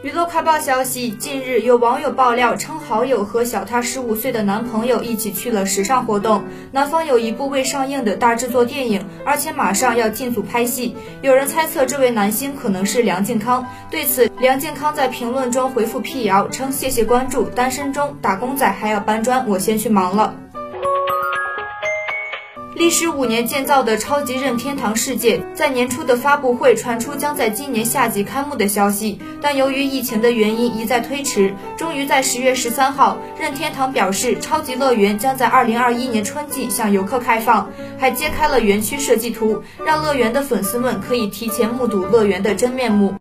娱乐快报消息，近日有网友爆料称，好友和小她十五岁的男朋友一起去了时尚活动。男方有一部未上映的大制作电影，而且马上要进组拍戏。有人猜测这位男星可能是梁靖康。对此，梁靖康在评论中回复辟谣称：“谢谢关注，单身中，打工仔还要搬砖，我先去忙了。”历时五年建造的超级任天堂世界，在年初的发布会传出将在今年夏季开幕的消息，但由于疫情的原因一再推迟，终于在十月十三号，任天堂表示超级乐园将在二零二一年春季向游客开放，还揭开了园区设计图，让乐园的粉丝们可以提前目睹乐园的真面目。